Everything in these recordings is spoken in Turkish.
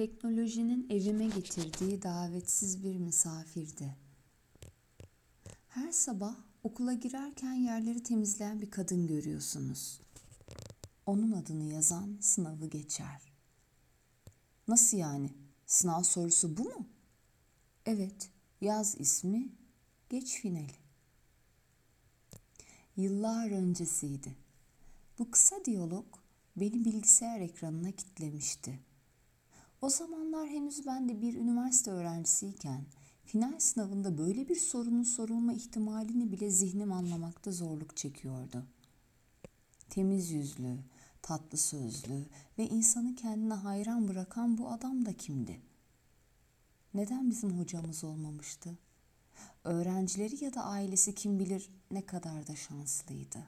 Teknolojinin evime getirdiği davetsiz bir misafirdi. Her sabah okula girerken yerleri temizleyen bir kadın görüyorsunuz. Onun adını yazan sınavı geçer. Nasıl yani? Sınav sorusu bu mu? Evet, yaz ismi, geç finali. Yıllar öncesiydi. Bu kısa diyalog beni bilgisayar ekranına kitlemişti. O zamanlar henüz ben de bir üniversite öğrencisiyken final sınavında böyle bir sorunun sorulma ihtimalini bile zihnim anlamakta zorluk çekiyordu. Temiz yüzlü, tatlı sözlü ve insanı kendine hayran bırakan bu adam da kimdi? Neden bizim hocamız olmamıştı? Öğrencileri ya da ailesi kim bilir ne kadar da şanslıydı.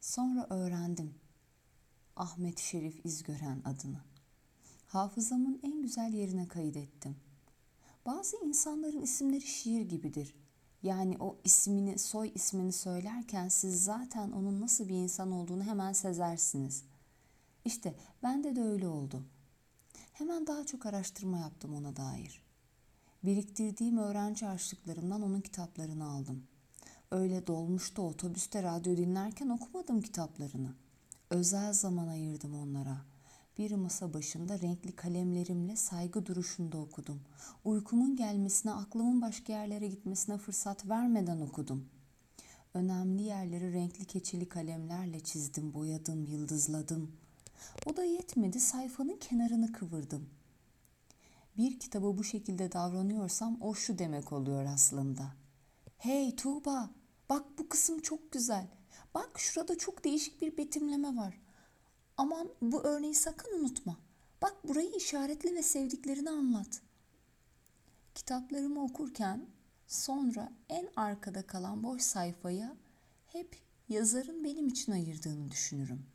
Sonra öğrendim Ahmet Şerif İzgören adını hafızamın en güzel yerine kaydettim. Bazı insanların isimleri şiir gibidir. Yani o ismini, soy ismini söylerken siz zaten onun nasıl bir insan olduğunu hemen sezersiniz. İşte bende de öyle oldu. Hemen daha çok araştırma yaptım ona dair. Biriktirdiğim öğrenci harçlıklarımdan onun kitaplarını aldım. Öyle dolmuşta, otobüste, radyo dinlerken okumadım kitaplarını. Özel zaman ayırdım onlara bir masa başında renkli kalemlerimle saygı duruşunda okudum. Uykumun gelmesine, aklımın başka yerlere gitmesine fırsat vermeden okudum. Önemli yerleri renkli keçeli kalemlerle çizdim, boyadım, yıldızladım. O da yetmedi, sayfanın kenarını kıvırdım. Bir kitabı bu şekilde davranıyorsam o şu demek oluyor aslında. Hey Tuğba, bak bu kısım çok güzel. Bak şurada çok değişik bir betimleme var. Aman bu örneği sakın unutma. Bak burayı işaretle ve sevdiklerini anlat. Kitaplarımı okurken sonra en arkada kalan boş sayfaya hep yazarın benim için ayırdığını düşünürüm.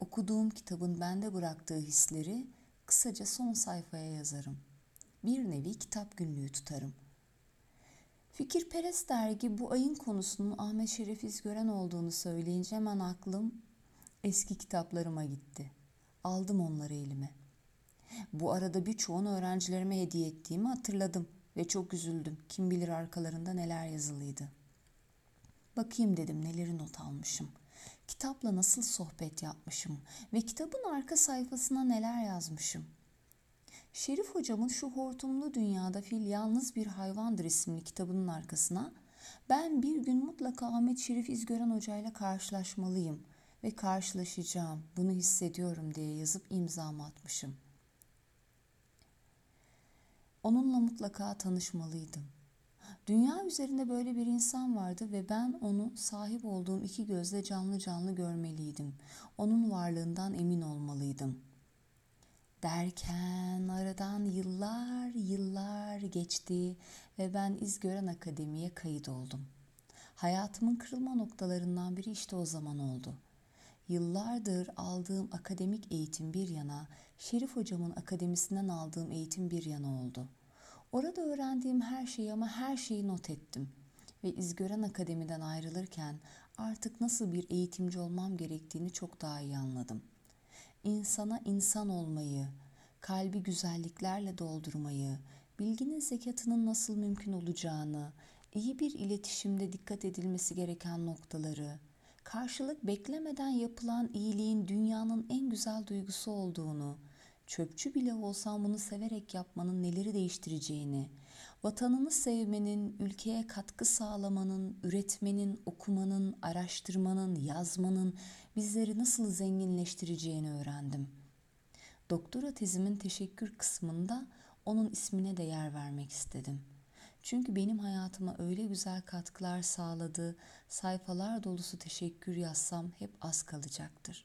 Okuduğum kitabın bende bıraktığı hisleri kısaca son sayfaya yazarım. Bir nevi kitap günlüğü tutarım. Fikirperest dergi bu ayın konusunun Ahmet Şeref İzgören olduğunu söyleyince hemen aklım eski kitaplarıma gitti. Aldım onları elime. Bu arada birçoğunu öğrencilerime hediye ettiğimi hatırladım ve çok üzüldüm. Kim bilir arkalarında neler yazılıydı. Bakayım dedim neleri not almışım. Kitapla nasıl sohbet yapmışım ve kitabın arka sayfasına neler yazmışım. Şerif hocamın şu hortumlu dünyada fil yalnız bir hayvandır isimli kitabının arkasına ben bir gün mutlaka Ahmet Şerif İzgören hocayla karşılaşmalıyım ve karşılaşacağım, bunu hissediyorum diye yazıp imzamı atmışım. Onunla mutlaka tanışmalıydım. Dünya üzerinde böyle bir insan vardı ve ben onu sahip olduğum iki gözle canlı canlı görmeliydim. Onun varlığından emin olmalıydım. Derken aradan yıllar yıllar geçti ve ben İzgören Akademi'ye kayıt oldum. Hayatımın kırılma noktalarından biri işte o zaman oldu.'' Yıllardır aldığım akademik eğitim bir yana, Şerif hocamın akademisinden aldığım eğitim bir yana oldu. Orada öğrendiğim her şeyi ama her şeyi not ettim. Ve İzgören Akademi'den ayrılırken artık nasıl bir eğitimci olmam gerektiğini çok daha iyi anladım. İnsana insan olmayı, kalbi güzelliklerle doldurmayı, bilginin zekatının nasıl mümkün olacağını, iyi bir iletişimde dikkat edilmesi gereken noktaları, karşılık beklemeden yapılan iyiliğin dünyanın en güzel duygusu olduğunu, çöpçü bile olsam bunu severek yapmanın neleri değiştireceğini, vatanını sevmenin, ülkeye katkı sağlamanın, üretmenin, okumanın, araştırmanın, yazmanın bizleri nasıl zenginleştireceğini öğrendim. Doktora tezimin teşekkür kısmında onun ismine de yer vermek istedim.'' Çünkü benim hayatıma öyle güzel katkılar sağladı, sayfalar dolusu teşekkür yazsam hep az kalacaktır.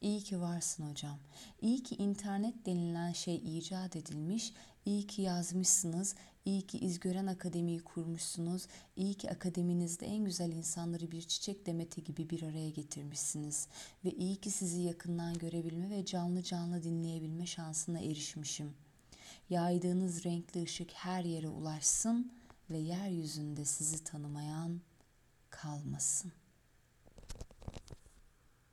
İyi ki varsın hocam. İyi ki internet denilen şey icat edilmiş. İyi ki yazmışsınız. İyi ki İzgören Akademi'yi kurmuşsunuz. İyi ki akademinizde en güzel insanları bir çiçek demeti gibi bir araya getirmişsiniz. Ve iyi ki sizi yakından görebilme ve canlı canlı dinleyebilme şansına erişmişim.'' Yaydığınız renkli ışık her yere ulaşsın ve yeryüzünde sizi tanımayan kalmasın.''